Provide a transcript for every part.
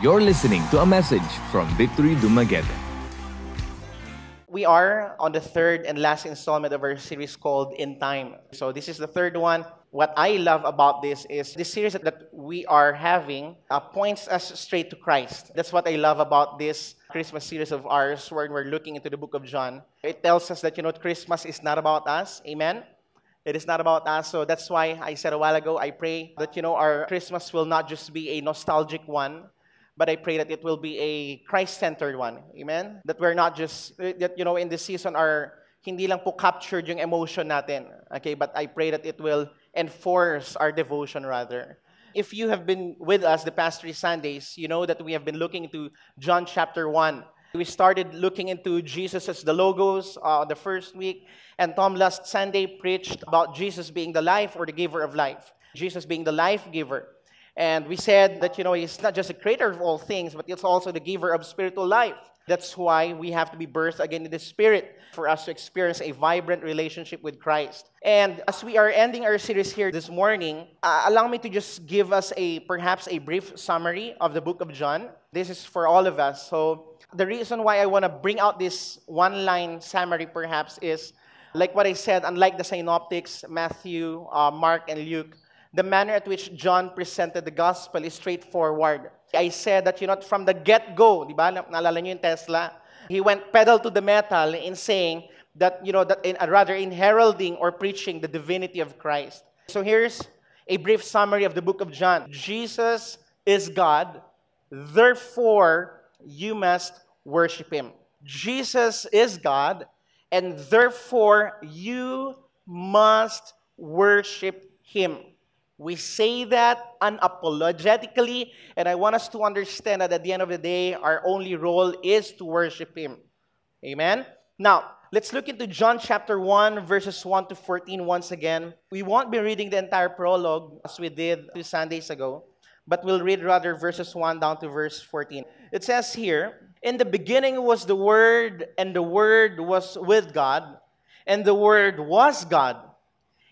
You're listening to a message from Victory Dumaguete. We are on the third and last installment of our series called In Time. So, this is the third one. What I love about this is this series that we are having uh, points us straight to Christ. That's what I love about this Christmas series of ours, where we're looking into the book of John. It tells us that, you know, Christmas is not about us. Amen? It is not about us. So, that's why I said a while ago, I pray that, you know, our Christmas will not just be a nostalgic one, but I pray that it will be a Christ-centered one. Amen? That we're not just, that, you know, in this season, are, hindi lang po captured yung emotion natin. Okay, but I pray that it will enforce our devotion rather. If you have been with us the past three Sundays, you know that we have been looking into John chapter 1. We started looking into Jesus as the Logos uh, the first week, and Tom last Sunday preached about Jesus being the life or the giver of life. Jesus being the life giver. And we said that, you know, he's not just a creator of all things, but he's also the giver of spiritual life. That's why we have to be birthed again in the Spirit for us to experience a vibrant relationship with Christ. And as we are ending our series here this morning, uh, allow me to just give us a perhaps a brief summary of the book of John. This is for all of us. So the reason why I want to bring out this one-line summary perhaps is like what I said, unlike the synoptics, Matthew, uh, Mark, and Luke, the manner at which John presented the gospel is straightforward. I said that, you know, from the get-go, di ba, naalala niyo yung Tesla, he went pedal to the metal in saying that, you know, that in, uh, rather in heralding or preaching the divinity of Christ. So here's a brief summary of the book of John. Jesus is God, therefore you must worship him. Jesus is God, and therefore you must worship him. We say that unapologetically, and I want us to understand that at the end of the day, our only role is to worship Him. Amen? Now, let's look into John chapter 1, verses 1 to 14 once again. We won't be reading the entire prologue as we did two Sundays ago, but we'll read rather verses 1 down to verse 14. It says here, In the beginning was the Word, and the Word was with God, and the Word was God.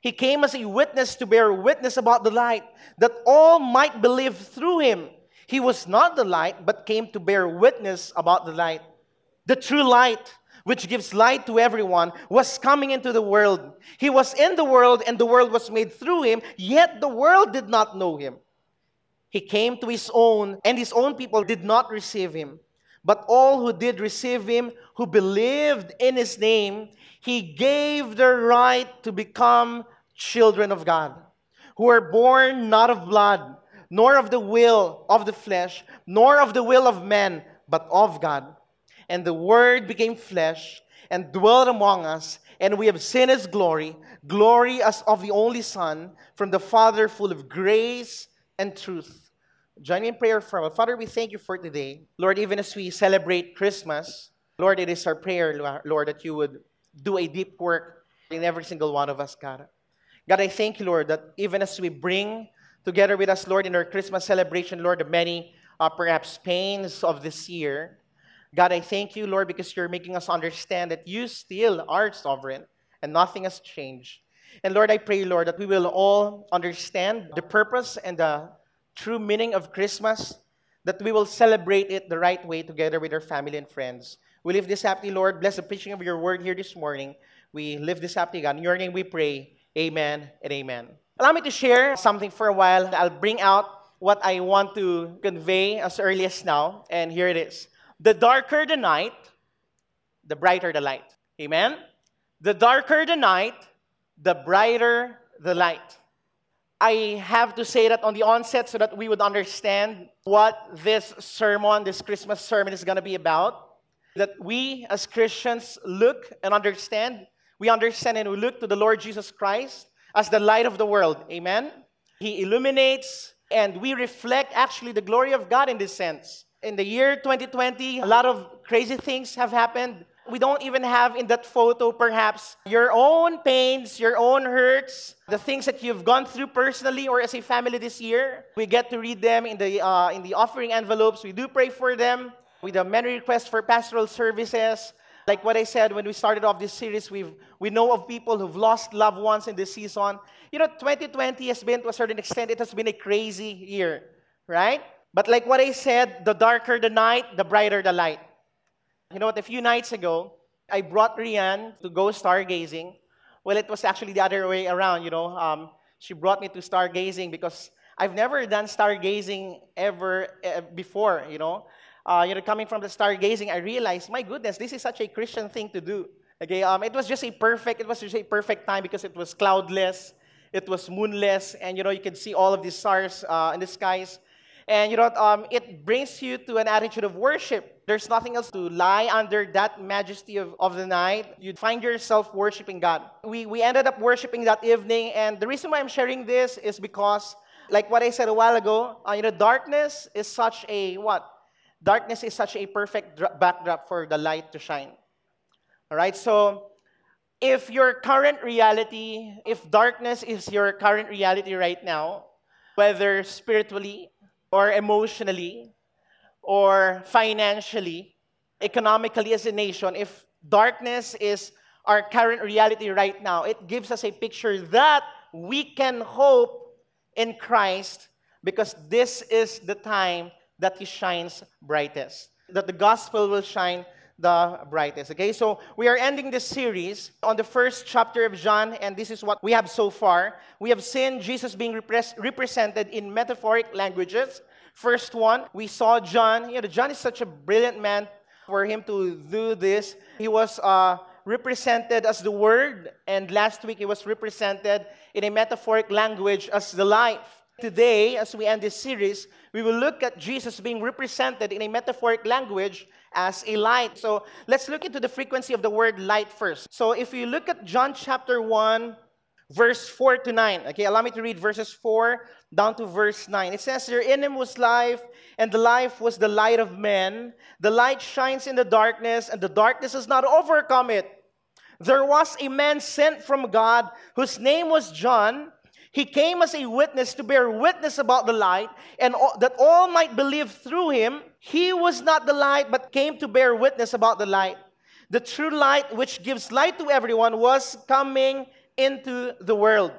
He came as a witness to bear witness about the light, that all might believe through him. He was not the light, but came to bear witness about the light. The true light, which gives light to everyone, was coming into the world. He was in the world, and the world was made through him, yet the world did not know him. He came to his own, and his own people did not receive him. But all who did receive him, who believed in his name, he gave the right to become children of God, who are born not of blood, nor of the will of the flesh, nor of the will of men, but of God. And the Word became flesh and dwelt among us, and we have seen his glory, glory as of the only Son from the Father, full of grace and truth. Join me in prayer for Father, we thank you for today. Lord, even as we celebrate Christmas, Lord, it is our prayer, Lord, that you would do a deep work in every single one of us, God. God, I thank you, Lord, that even as we bring together with us, Lord, in our Christmas celebration, Lord, the many uh, perhaps pains of this year, God, I thank you, Lord, because you're making us understand that you still are sovereign and nothing has changed. And Lord, I pray, Lord, that we will all understand the purpose and the true meaning of Christmas, that we will celebrate it the right way together with our family and friends. We live this happy, Lord. Bless the preaching of your word here this morning. We live this happy, God. In your name we pray. Amen and amen. Allow me to share something for a while. I'll bring out what I want to convey as early as now. And here it is. The darker the night, the brighter the light. Amen? The darker the night, the brighter the light. I have to say that on the onset so that we would understand what this sermon, this Christmas sermon, is going to be about that we as Christians look and understand. We understand and we look to the Lord Jesus Christ as the light of the world. Amen. He illuminates and we reflect actually the glory of God in this sense. In the year 2020, a lot of crazy things have happened. We don't even have in that photo perhaps your own pains, your own hurts, the things that you've gone through personally or as a family this year. We get to read them in the, uh, in the offering envelopes. We do pray for them with a many requests for pastoral services. Like what I said when we started off this series, we've, we know of people who've lost loved ones in this season. You know, 2020 has been, to a certain extent, it has been a crazy year, right? But like what I said, the darker the night, the brighter the light. You know what? A few nights ago, I brought Rian to go stargazing. Well, it was actually the other way around, you know. Um, she brought me to stargazing because I've never done stargazing ever uh, before, you know. Uh, you know, coming from the stargazing, I realized, my goodness, this is such a Christian thing to do. Okay, um, it was just a perfect, it was just a perfect time because it was cloudless, it was moonless, and you know, you could see all of these stars uh, in the skies. And you know, um, it brings you to an attitude of worship. There's nothing else to lie under that majesty of, of the night. You'd find yourself worshiping God. We, we ended up worshiping that evening, and the reason why I'm sharing this is because, like what I said a while ago, uh, you know, darkness is such a what? Darkness is such a perfect backdrop for the light to shine. All right, so if your current reality, if darkness is your current reality right now, whether spiritually, or emotionally or financially, economically as a nation, if darkness is our current reality right now, it gives us a picture that we can hope in Christ because this is the time that He shines brightest, that the gospel will shine the brightest. Okay, so we are ending this series on the first chapter of John, and this is what we have so far. We have seen Jesus being repres- represented in metaphoric languages. First one, we saw John. You know, John is such a brilliant man for him to do this. He was uh, represented as the Word, and last week he was represented in a metaphoric language as the life. Today, as we end this series, we will look at Jesus being represented in a metaphoric language as a light. So let's look into the frequency of the word light first. So if you look at John chapter 1, verse 4 to 9, okay, allow me to read verses 4 down to verse 9. It says here, In him was life, and the life was the light of men. The light shines in the darkness, and the darkness has not overcome it. There was a man sent from God whose name was John. He came as a witness to bear witness about the light, and all, that all might believe through him. He was not the light, but came to bear witness about the light. The true light, which gives light to everyone, was coming into the world.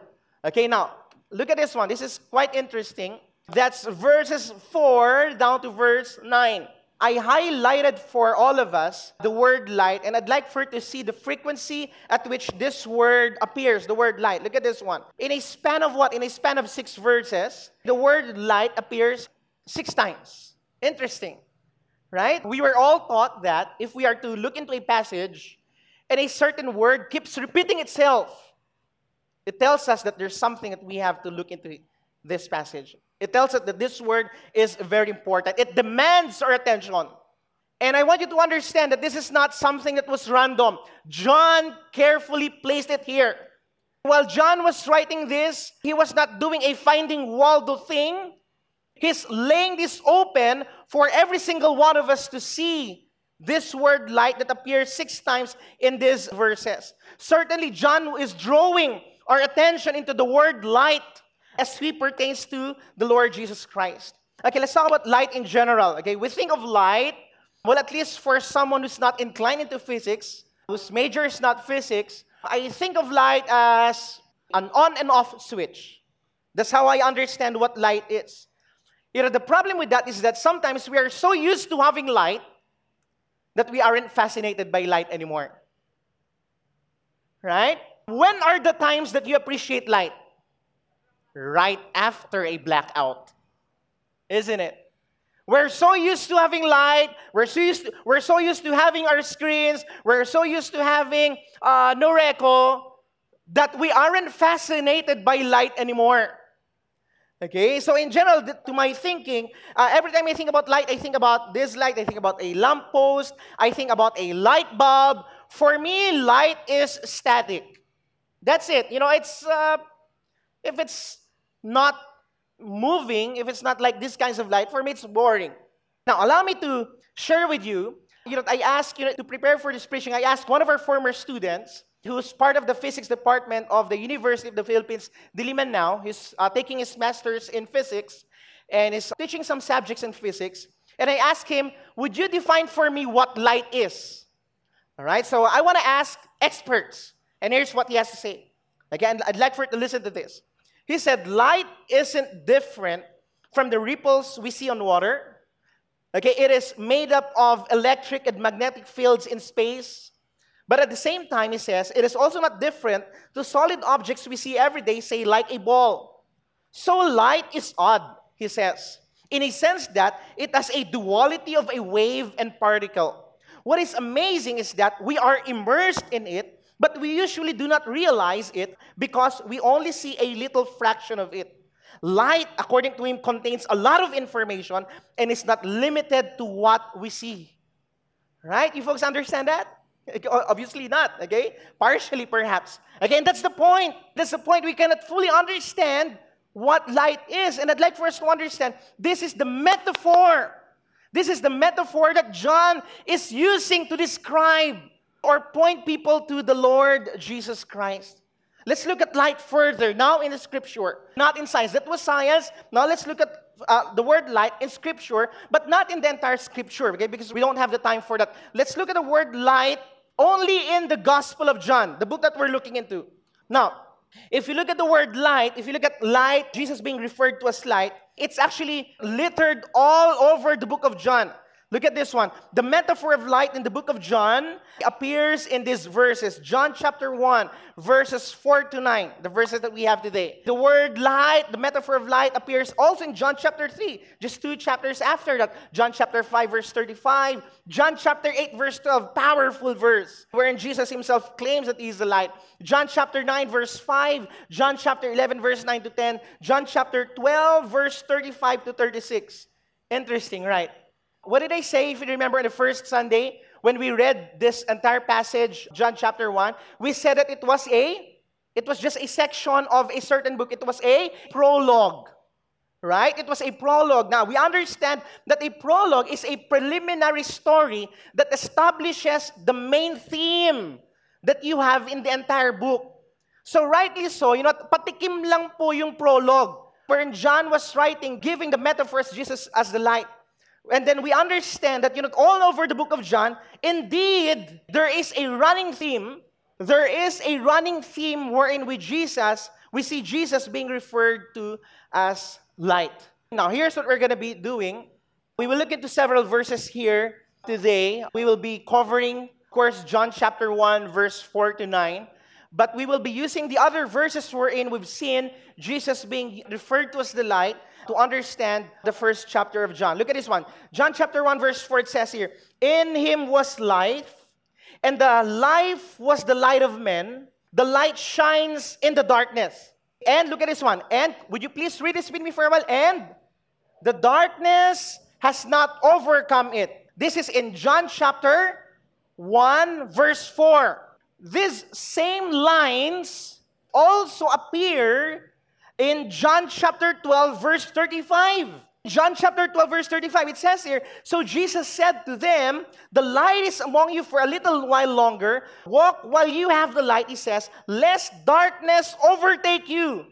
Okay, now, look at this one. This is quite interesting. That's verses 4 down to verse 9. I highlighted for all of us the word light, and I'd like for you to see the frequency at which this word appears, the word light. Look at this one. In a span of what? In a span of six verses, the word light appears six times. Interesting, right? We were all taught that if we are to look into a passage and a certain word keeps repeating itself, it tells us that there's something that we have to look into this passage. It tells us that this word is very important. It demands our attention. And I want you to understand that this is not something that was random. John carefully placed it here. While John was writing this, he was not doing a finding Waldo thing. He's laying this open for every single one of us to see this word light that appears six times in these verses. Certainly, John is drawing our attention into the word light as we pertains to the Lord Jesus Christ. Okay, let's talk about light in general. Okay, we think of light, well, at least for someone who's not inclined into physics, whose major is not physics, I think of light as an on and off switch. That's how I understand what light is. You know, the problem with that is that sometimes we are so used to having light that we aren't fascinated by light anymore. Right? When are the times that you appreciate light? Right after a blackout. Isn't it? We're so used to having light. We're so used to, we're so used to having our screens. We're so used to having uh, Noreco that we aren't fascinated by light anymore. Okay, so in general, to my thinking, uh, every time I think about light, I think about this light, I think about a lamppost, I think about a light bulb. For me, light is static. That's it. You know, it's uh, if it's not moving, if it's not like this kinds of light, for me it's boring. Now, allow me to share with you You know, I asked, you know, to prepare for this preaching, I asked one of our former students, who's part of the physics department of the University of the Philippines, Diliman now. He's uh, taking his master's in physics and is teaching some subjects in physics. And I asked him, Would you define for me what light is? All right, so I want to ask experts. And here's what he has to say. Again, I'd like for you to listen to this. He said, Light isn't different from the ripples we see on water. Okay, it is made up of electric and magnetic fields in space. But at the same time, he says, it is also not different to solid objects we see every day, say, like a ball. So light is odd, he says, in a sense that it has a duality of a wave and particle. What is amazing is that we are immersed in it, but we usually do not realize it because we only see a little fraction of it. Light, according to him, contains a lot of information and is not limited to what we see. Right? You folks understand that? Obviously not, okay? Partially, perhaps. Again, that's the point. That's the point. We cannot fully understand what light is. And I'd like for us to understand this is the metaphor. This is the metaphor that John is using to describe or point people to the Lord Jesus Christ. Let's look at light further now in the scripture, not in science. That was science. Now let's look at uh, the word light in scripture, but not in the entire scripture, okay? Because we don't have the time for that. Let's look at the word light only in the Gospel of John, the book that we're looking into. Now, if you look at the word light, if you look at light, Jesus being referred to as light, it's actually littered all over the book of John. Look at this one. The metaphor of light in the book of John appears in these verses. John chapter 1, verses 4 to 9, the verses that we have today. The word light, the metaphor of light, appears also in John chapter 3, just two chapters after that. John chapter 5, verse 35. John chapter 8, verse 12, powerful verse, wherein Jesus himself claims that he is the light. John chapter 9, verse 5. John chapter 11, verse 9 to 10. John chapter 12, verse 35 to 36. Interesting, right? What did I say, if you remember, in the first Sunday when we read this entire passage, John chapter 1? We said that it was a, it was just a section of a certain book. It was a prologue, right? It was a prologue. Now, we understand that a prologue is a preliminary story that establishes the main theme that you have in the entire book. So, rightly so, you know, patikim lang po yung prologue, wherein John was writing, giving the metaphors Jesus as the light. And then we understand that, you know, all over the book of John, indeed, there is a running theme. There is a running theme wherein with Jesus, we see Jesus being referred to as light. Now, here's what we're going to be doing. We will look into several verses here today. We will be covering, of course, John chapter 1, verse 4 to 9. But we will be using the other verses wherein we've seen Jesus being referred to as the light to understand the first chapter of John. Look at this one. John chapter 1, verse 4, it says here, In him was life, and the life was the light of men. The light shines in the darkness. And look at this one. And would you please read this with me for a while? And the darkness has not overcome it. This is in John chapter 1, verse 4. These same lines also appear in John chapter 12, verse 35. John chapter 12, verse 35, it says here So Jesus said to them, The light is among you for a little while longer. Walk while you have the light, he says, lest darkness overtake you.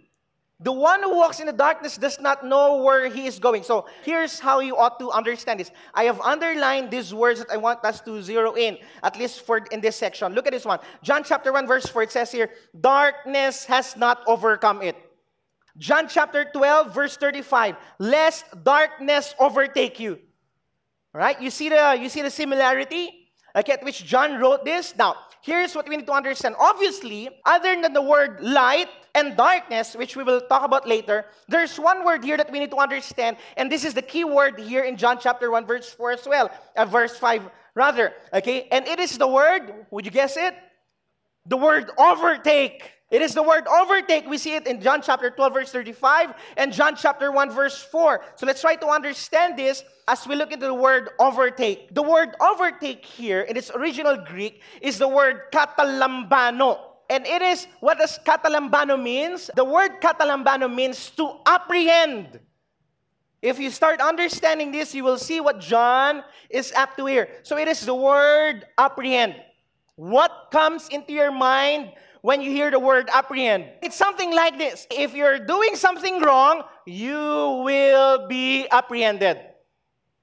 The one who walks in the darkness does not know where he is going. So here's how you ought to understand this. I have underlined these words that I want us to zero in, at least for in this section. Look at this one. John chapter 1, verse 4, it says here, Darkness has not overcome it. John chapter 12, verse 35, lest darkness overtake you. Right? You see the you see the similarity? Okay, at which John wrote this. Now, here's what we need to understand. Obviously, other than the word light and darkness, which we will talk about later, there's one word here that we need to understand, and this is the key word here in John chapter 1, verse 4 as well, uh, verse 5 rather. Okay, and it is the word, would you guess it? The word overtake. It is the word overtake. We see it in John chapter 12, verse 35, and John chapter 1, verse 4. So let's try to understand this as we look into the word overtake. The word overtake here, in its original Greek, is the word katalambano. And it is, what does katalambano means? The word katalambano means to apprehend. If you start understanding this, you will see what John is up to here. So it is the word apprehend. What comes into your mind when you hear the word apprehend? It's something like this. If you're doing something wrong, you will be apprehended.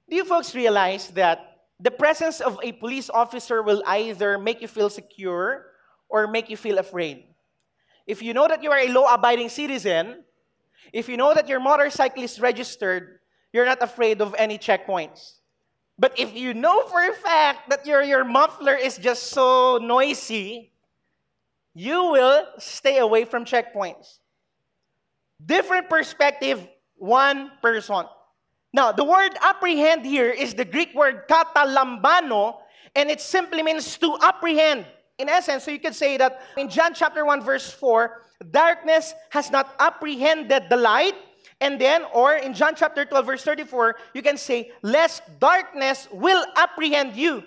Do you folks realize that the presence of a police officer will either make you feel secure or make you feel afraid? If you know that you are a law abiding citizen, if you know that your motorcycle is registered, you're not afraid of any checkpoints. But if you know for a fact that your, your muffler is just so noisy, you will stay away from checkpoints. Different perspective, one person. Now, the word apprehend here is the Greek word katalambano, and it simply means to apprehend. In essence, so you could say that in John chapter 1, verse 4, darkness has not apprehended the light. And then, or in John chapter 12, verse 34, you can say, lest darkness will apprehend you.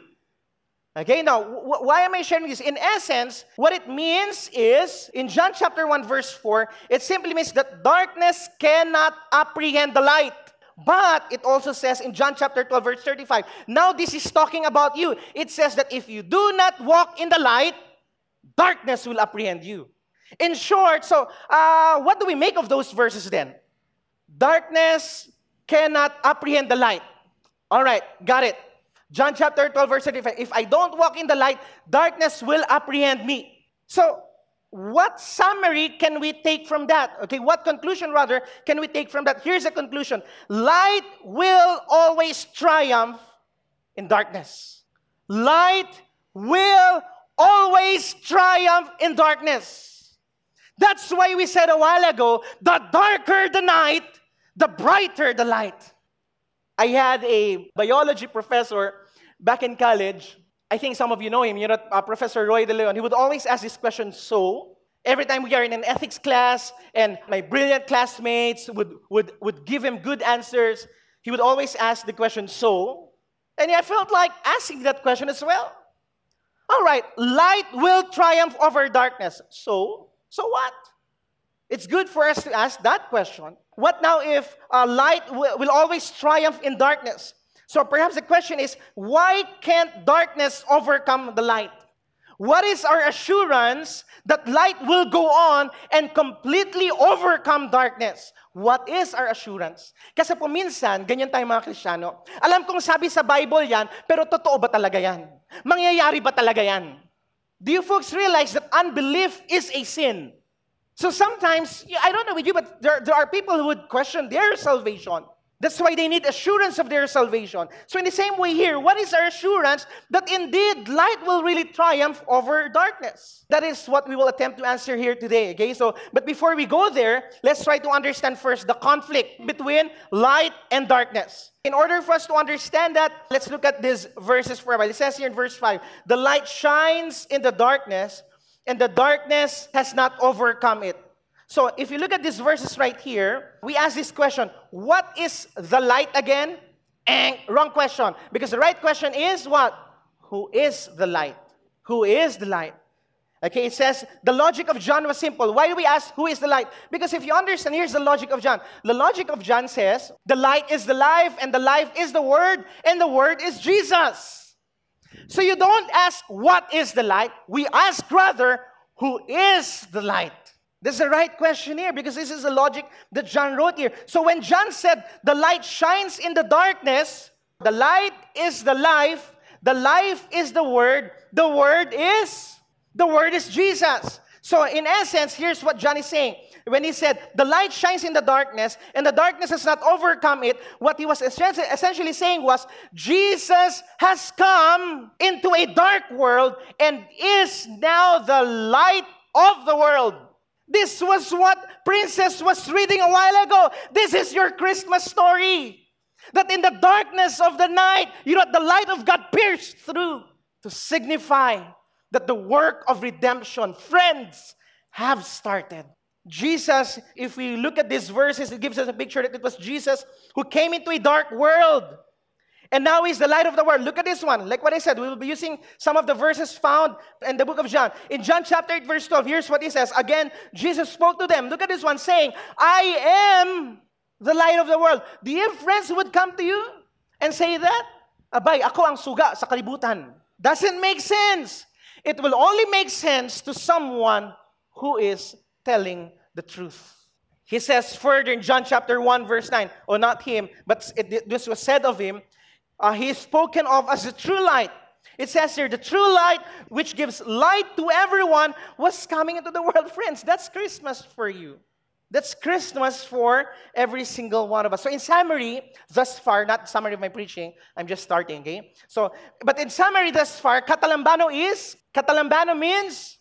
Okay, now, wh- why am I sharing this? In essence, what it means is, in John chapter 1, verse 4, it simply means that darkness cannot apprehend the light. But it also says in John chapter 12, verse 35, now this is talking about you. It says that if you do not walk in the light, darkness will apprehend you. In short, so uh, what do we make of those verses then? Darkness cannot apprehend the light. All right, got it. John chapter 12, verse 35. If I don't walk in the light, darkness will apprehend me. So, what summary can we take from that? Okay, what conclusion rather can we take from that? Here's a conclusion light will always triumph in darkness. Light will always triumph in darkness. That's why we said a while ago the darker the night, the brighter the light. I had a biology professor back in college I think some of you know him. You know, uh, Professor Roy De Leon. He would always ask this question, so. Every time we are in an ethics class and my brilliant classmates would, would, would give him good answers, he would always ask the question, so. And I felt like asking that question as well. All right, light will triumph over darkness. So, so what? It's good for us to ask that question. What now if uh, light w- will always triumph in darkness? So perhaps the question is why can't darkness overcome the light? What is our assurance that light will go on and completely overcome darkness? What is our assurance? Kasi po minsan, ganyan tayo mga Krisyano. Alam kong sabi sa Bible yan, pero totoo ba talaga yan? Mangyayari ba talaga yan? Do you folks realize that unbelief is a sin? So sometimes, I don't know with you, but there, there are people who would question their salvation. That's why they need assurance of their salvation. So, in the same way here, what is our assurance that indeed light will really triumph over darkness? That is what we will attempt to answer here today. Okay, so, but before we go there, let's try to understand first the conflict between light and darkness. In order for us to understand that, let's look at these verses for a while. It says here in verse 5 The light shines in the darkness, and the darkness has not overcome it. So if you look at these verses right here, we ask this question What is the light again? And wrong question. Because the right question is what? Who is the light? Who is the light? Okay, it says the logic of John was simple. Why do we ask who is the light? Because if you understand, here's the logic of John. The logic of John says the light is the life, and the life is the word, and the word is Jesus. So you don't ask what is the light, we ask rather who is the light. This is the right question here because this is the logic that John wrote here. So when John said, The light shines in the darkness, the light is the life, the life is the word, the word is, the word is Jesus. So in essence, here's what John is saying. When he said, The light shines in the darkness, and the darkness has not overcome it, what he was essentially saying was, Jesus has come into a dark world and is now the light of the world. This was what Princess was reading a while ago. This is your Christmas story. That in the darkness of the night, you know, the light of God pierced through to signify that the work of redemption, friends, have started. Jesus, if we look at these verses, it gives us a picture that it was Jesus who came into a dark world and now he's the light of the world. Look at this one. Like what I said, we will be using some of the verses found in the book of John. In John chapter 8, verse 12, here's what he says. Again, Jesus spoke to them. Look at this one saying, I am the light of the world. Do you have friends who would come to you and say that? Abay, ako ang suga sa kalibutan. Doesn't make sense. It will only make sense to someone who is telling the truth. He says further in John chapter 1, verse 9, or not him, but it, this was said of him, uh, he is spoken of as the true light. It says here, the true light which gives light to everyone was coming into the world. Friends, that's Christmas for you. That's Christmas for every single one of us. So, in summary, thus far, not summary of my preaching, I'm just starting, okay? So, but in summary, thus far, katalambano is, katalambano means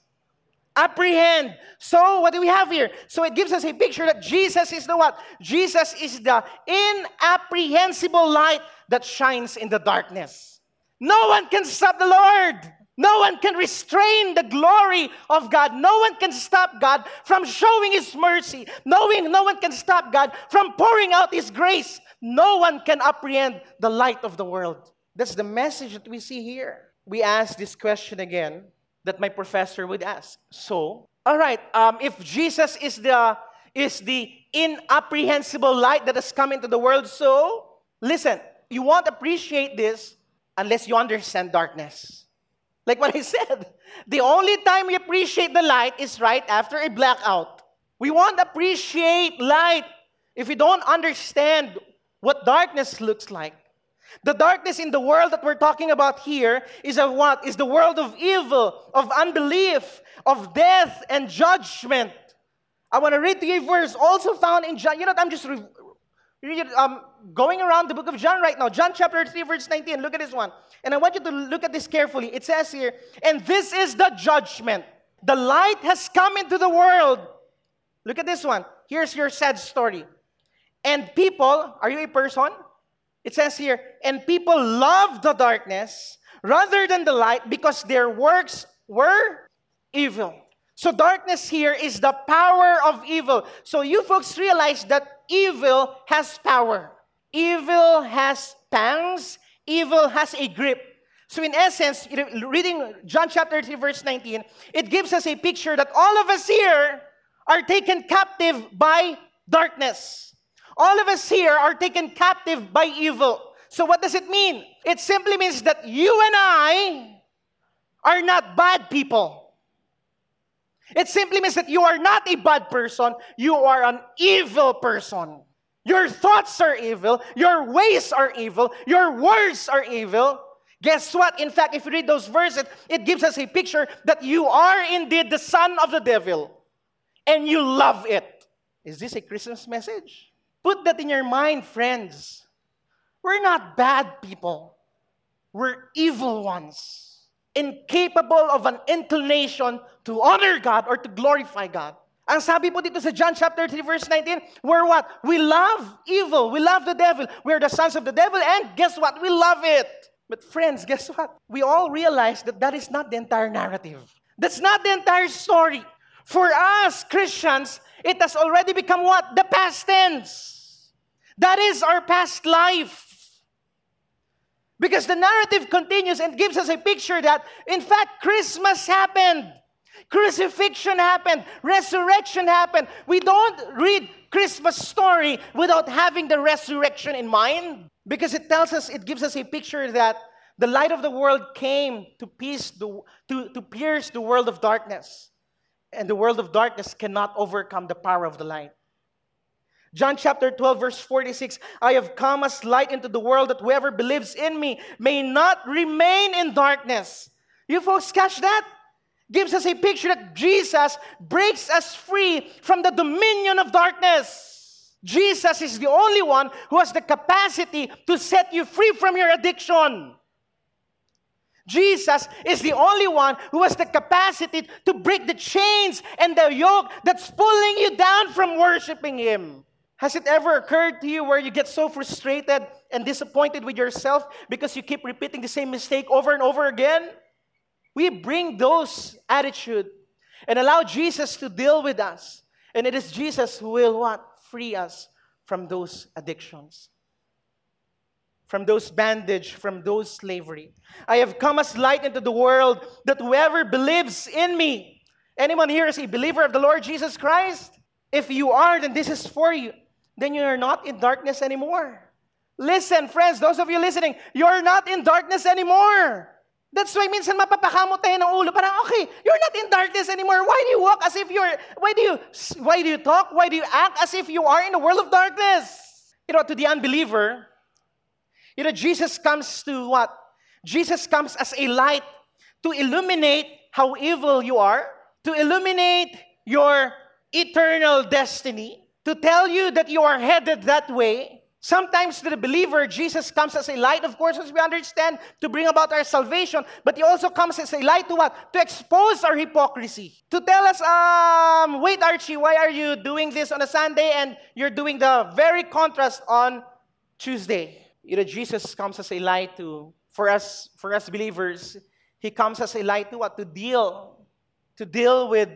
apprehend. So, what do we have here? So, it gives us a picture that Jesus is the what? Jesus is the inapprehensible light that shines in the darkness. No one can stop the Lord. No one can restrain the glory of God. No one can stop God from showing His mercy. Knowing no one can stop God from pouring out His grace. No one can apprehend the light of the world. That's the message that we see here. We ask this question again that my professor would ask. So, all right, um, if Jesus is the is the inapprehensible light that has come into the world, so listen, you won't appreciate this unless you understand darkness. Like what I said, the only time we appreciate the light is right after a blackout. We won't appreciate light if we don't understand what darkness looks like. The darkness in the world that we're talking about here is of what? Is the world of evil, of unbelief, of death and judgment. I want to read to you a verse also found in John. You know, I'm just re- um, going around the book of John right now. John chapter 3, verse 19. Look at this one. And I want you to look at this carefully. It says here, and this is the judgment. The light has come into the world. Look at this one. Here's your sad story. And people, are you a person? It says here, and people love the darkness rather than the light because their works were evil. So, darkness here is the power of evil. So, you folks realize that evil has power. Evil has pangs, evil has a grip. So, in essence, reading John chapter 3, verse 19, it gives us a picture that all of us here are taken captive by darkness. All of us here are taken captive by evil. So, what does it mean? It simply means that you and I are not bad people. It simply means that you are not a bad person, you are an evil person. Your thoughts are evil. Your ways are evil. Your words are evil. Guess what? In fact, if you read those verses, it gives us a picture that you are indeed the son of the devil and you love it. Is this a Christmas message? Put that in your mind, friends. We're not bad people, we're evil ones, incapable of an inclination to honor God or to glorify God. Ang sabi po dito sa John chapter 3 verse 19, we're what? We love evil. We love the devil. We're the sons of the devil and guess what? We love it. But friends, guess what? We all realize that that is not the entire narrative. That's not the entire story. For us Christians, it has already become what? The past tense. That is our past life. Because the narrative continues and gives us a picture that, in fact, Christmas happened. Crucifixion happened, resurrection happened. We don't read Christmas story without having the resurrection in mind because it tells us, it gives us a picture that the light of the world came to, peace the, to, to pierce the world of darkness. And the world of darkness cannot overcome the power of the light. John chapter 12, verse 46 I have come as light into the world that whoever believes in me may not remain in darkness. You folks catch that? gives us a picture that Jesus breaks us free from the dominion of darkness. Jesus is the only one who has the capacity to set you free from your addiction. Jesus is the only one who has the capacity to break the chains and the yoke that's pulling you down from worshiping Him. Has it ever occurred to you where you get so frustrated and disappointed with yourself because you keep repeating the same mistake over and over again? we bring those attitude and allow Jesus to deal with us. And it is Jesus who will what? Free us from those addictions. From those bandage, from those slavery. I have come as light into the world that whoever believes in me. Anyone here is a believer of the Lord Jesus Christ? If you are, then this is for you. Then you're not in darkness anymore. Listen, friends, those of you listening, you're not in darkness anymore. That's why minsan mapapakamot tayo ng ulo. Parang, okay, you're not in darkness anymore. Why do you walk as if you're, why do you, why do you talk? Why do you act as if you are in a world of darkness? You know, to the unbeliever, you know, Jesus comes to what? Jesus comes as a light to illuminate how evil you are, to illuminate your eternal destiny, to tell you that you are headed that way, Sometimes to the believer, Jesus comes as a light, of course, as we understand, to bring about our salvation. But he also comes as a light to what? To expose our hypocrisy. To tell us, um, wait, Archie, why are you doing this on a Sunday and you're doing the very contrast on Tuesday? You know, Jesus comes as a light to, for us, for us believers, he comes as a light to what? To deal, to deal with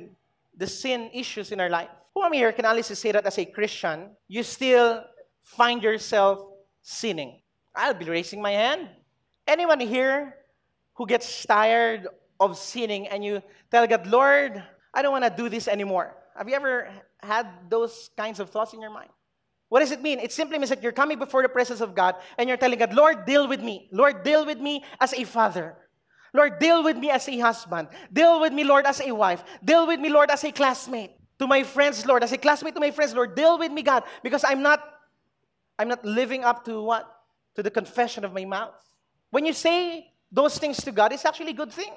the sin issues in our life. Who am here can honestly say that as a Christian, you still find yourself sinning? I'll be raising my hand. Anyone here who gets tired of sinning and you tell God, Lord, I don't want to do this anymore? Have you ever had those kinds of thoughts in your mind? What does it mean? It simply means that you're coming before the presence of God and you're telling God, Lord, deal with me. Lord, deal with me as a father. Lord, deal with me as a husband. Deal with me, Lord, as a wife. Deal with me, Lord, as a classmate. To my friends, Lord, as a classmate to my friends, Lord, deal with me, God, because I'm not I'm not living up to what? To the confession of my mouth. When you say those things to God, it's actually a good thing.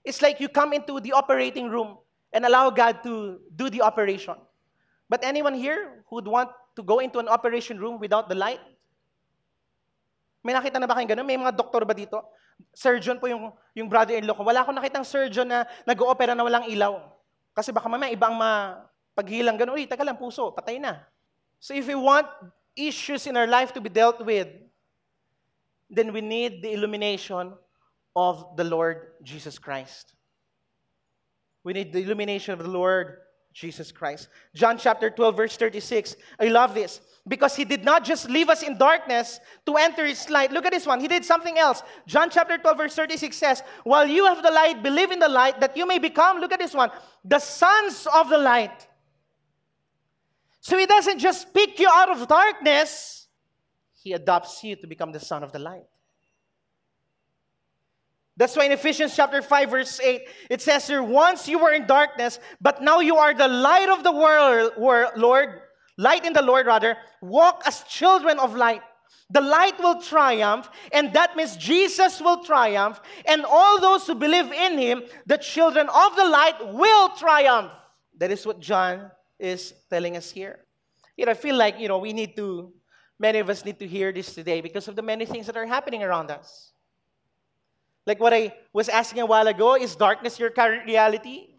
It's like you come into the operating room and allow God to do the operation. But anyone here who would want to go into an operation room without the light? May nakita na ba kayong ganun? May mga doktor ba dito? Surgeon po yung, yung brother-in-law ko. Wala akong nakitang surgeon na nag-oopera na walang ilaw. Kasi baka mamaya ibang mapaghilang ganun. Uy, taga lang, puso, patay na. So if you want issues in our life to be dealt with, then we need the illumination of the Lord Jesus Christ. We need the illumination of the Lord Jesus Christ. John chapter 12, verse 36. I love this because he did not just leave us in darkness to enter his light. Look at this one. He did something else. John chapter 12, verse 36 says, While you have the light, believe in the light that you may become, look at this one, the sons of the light. So he doesn't just pick you out of darkness, he adopts you to become the son of the light. That's why in Ephesians chapter 5 verse 8 it says here once you were in darkness but now you are the light of the world Lord light in the Lord rather walk as children of light the light will triumph and that means Jesus will triumph and all those who believe in him the children of the light will triumph that is what John is telling us here. You know, I feel like, you know, we need to, many of us need to hear this today because of the many things that are happening around us. Like what I was asking a while ago, is darkness your current reality?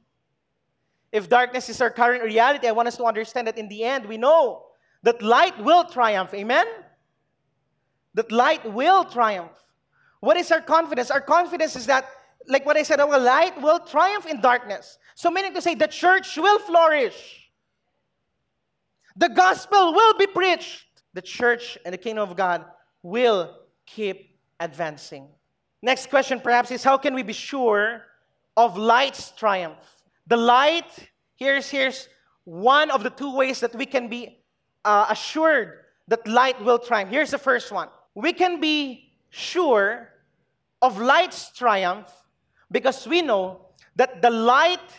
If darkness is our current reality, I want us to understand that in the end, we know that light will triumph. Amen? That light will triumph. What is our confidence? Our confidence is that, like what I said, our light will triumph in darkness. So, meaning to say, the church will flourish. The gospel will be preached. The church and the kingdom of God will keep advancing. Next question, perhaps, is how can we be sure of light's triumph? The light, here's, here's one of the two ways that we can be uh, assured that light will triumph. Here's the first one we can be sure of light's triumph because we know that the light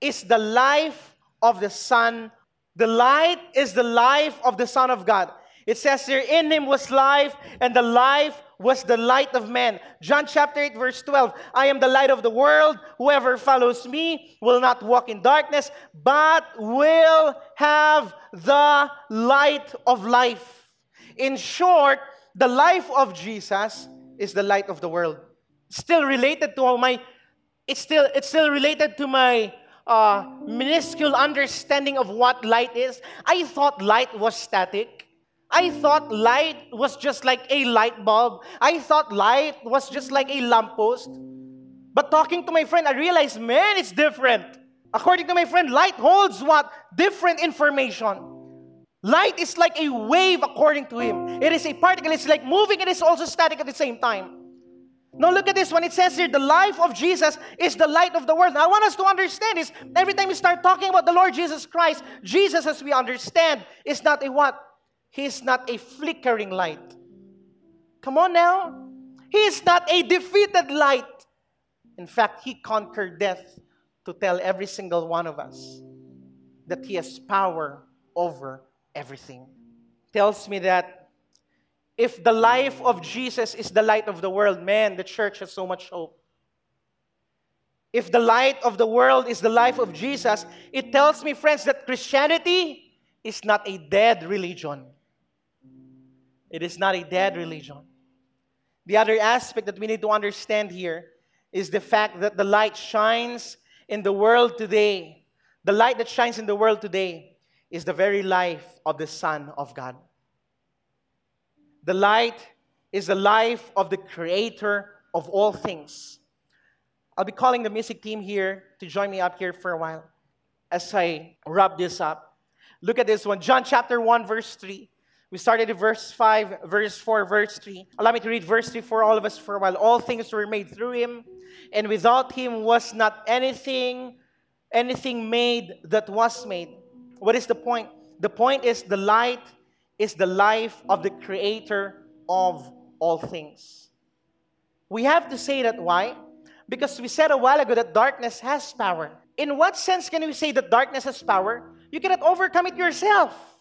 is the life of the Son the light is the life of the Son of God. It says here, in him was life, and the life was the light of men. John chapter 8, verse 12. I am the light of the world. Whoever follows me will not walk in darkness, but will have the light of life. In short, the life of Jesus is the light of the world. Still related to my, it's still, it's still related to my uh, minuscule understanding of what light is. I thought light was static. I thought light was just like a light bulb. I thought light was just like a lamppost. But talking to my friend, I realized, man, it's different. According to my friend, light holds what? Different information. Light is like a wave, according to him. It is a particle. It's like moving. It is also static at the same time. Now look at this one. It says here, the life of Jesus is the light of the world. Now, I want us to understand this. Every time we start talking about the Lord Jesus Christ, Jesus, as we understand, is not a what? He is not a flickering light. Come on now. He is not a defeated light. In fact, He conquered death to tell every single one of us that He has power over everything. Tells me that if the life of Jesus is the light of the world, man, the church has so much hope. If the light of the world is the life of Jesus, it tells me, friends, that Christianity is not a dead religion. It is not a dead religion. The other aspect that we need to understand here is the fact that the light shines in the world today. The light that shines in the world today is the very life of the Son of God. The light is the life of the Creator of all things. I'll be calling the music team here to join me up here for a while as I wrap this up. Look at this one John chapter 1, verse 3. We started at verse 5, verse 4, verse 3. Allow me to read verse 3 for all of us for a while. All things were made through him, and without him was not anything, anything made that was made. What is the point? The point is the light is the life of the creator of all things. We have to say that why? Because we said a while ago that darkness has power. In what sense can we say that darkness has power? You cannot overcome it yourself.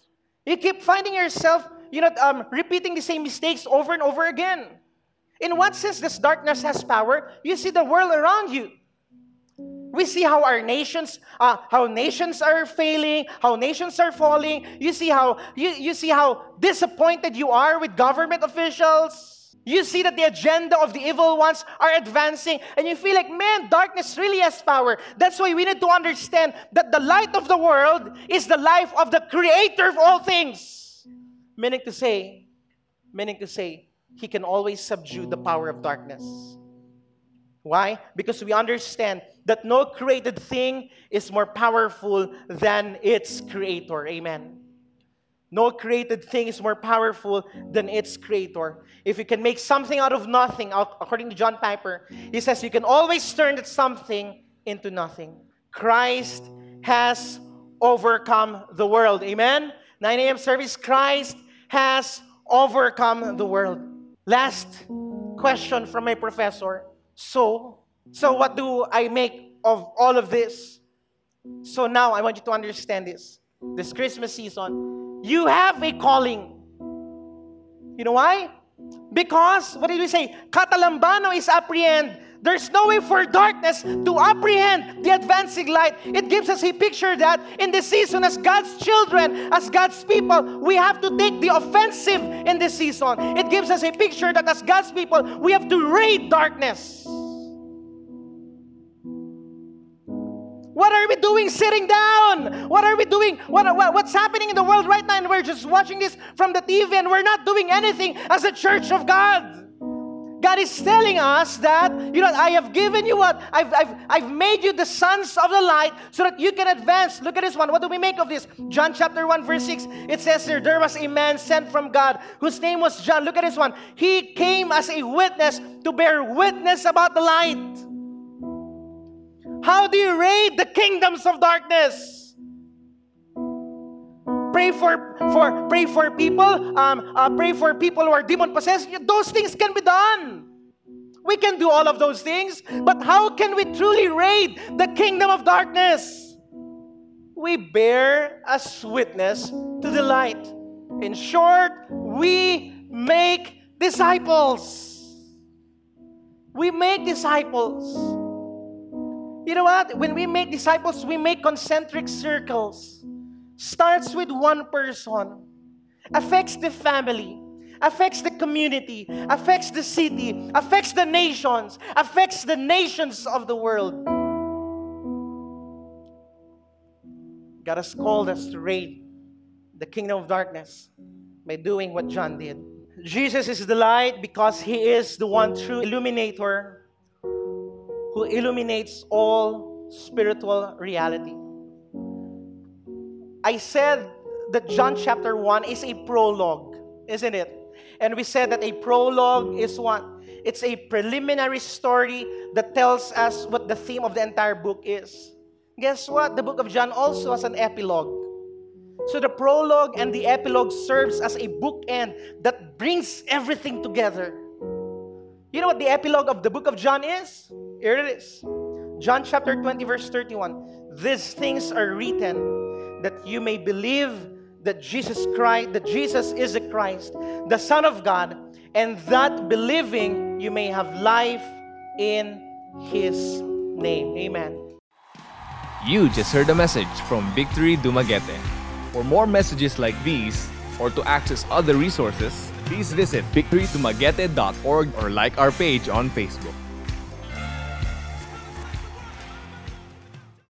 You keep finding yourself, you know, um, repeating the same mistakes over and over again. In what sense does darkness has power? You see the world around you. We see how our nations, uh, how nations are failing, how nations are falling. You see how you, you see how disappointed you are with government officials. You see that the agenda of the evil ones are advancing, and you feel like, man, darkness really has power. That's why we need to understand that the light of the world is the life of the creator of all things. Meaning to say, meaning to say, he can always subdue the power of darkness. Why? Because we understand that no created thing is more powerful than its creator. Amen. No created thing is more powerful than its creator. If you can make something out of nothing, according to John Piper, he says you can always turn that something into nothing. Christ has overcome the world. Amen? 9 a.m. service, Christ has overcome the world. Last question from my professor. So, so what do I make of all of this? So now I want you to understand this. This Christmas season, you have a calling. You know why? Because, what did we say? Katalambano is apprehend. There's no way for darkness to apprehend the advancing light. It gives us a picture that in this season, as God's children, as God's people, we have to take the offensive in this season. It gives us a picture that as God's people, we have to raid darkness. What are we doing sitting down? What are we doing? What, what, what's happening in the world right now? And we're just watching this from the TV and we're not doing anything as a church of God. God is telling us that, you know, I have given you what? I've, I've, I've made you the sons of the light so that you can advance. Look at this one. What do we make of this? John chapter 1, verse 6. It says there, there was a man sent from God whose name was John. Look at this one. He came as a witness to bear witness about the light. How do you raid the kingdoms of darkness? Pray for, for pray for people. Um, uh, pray for people who are demon possessed. Those things can be done. We can do all of those things, but how can we truly raid the kingdom of darkness? We bear as witness to the light. In short, we make disciples. We make disciples. You know what? When we make disciples, we make concentric circles. Starts with one person, affects the family, affects the community, affects the city, affects the nations, affects the nations of the world. God has called us to raid the kingdom of darkness by doing what John did. Jesus is the light because he is the one true illuminator who illuminates all spiritual reality. I said that John chapter 1 is a prologue, isn't it? And we said that a prologue is what? It's a preliminary story that tells us what the theme of the entire book is. Guess what? The book of John also has an epilogue. So the prologue and the epilogue serves as a bookend that brings everything together. You know what the epilogue of the book of John is? Here it is. John chapter 20 verse 31. These things are written that you may believe that Jesus Christ that Jesus is the Christ, the Son of God, and that believing you may have life in his name. Amen. You just heard a message from Victory Dumaguete. For more messages like these, or to access other resources, please visit victorydumaguete.org or like our page on Facebook.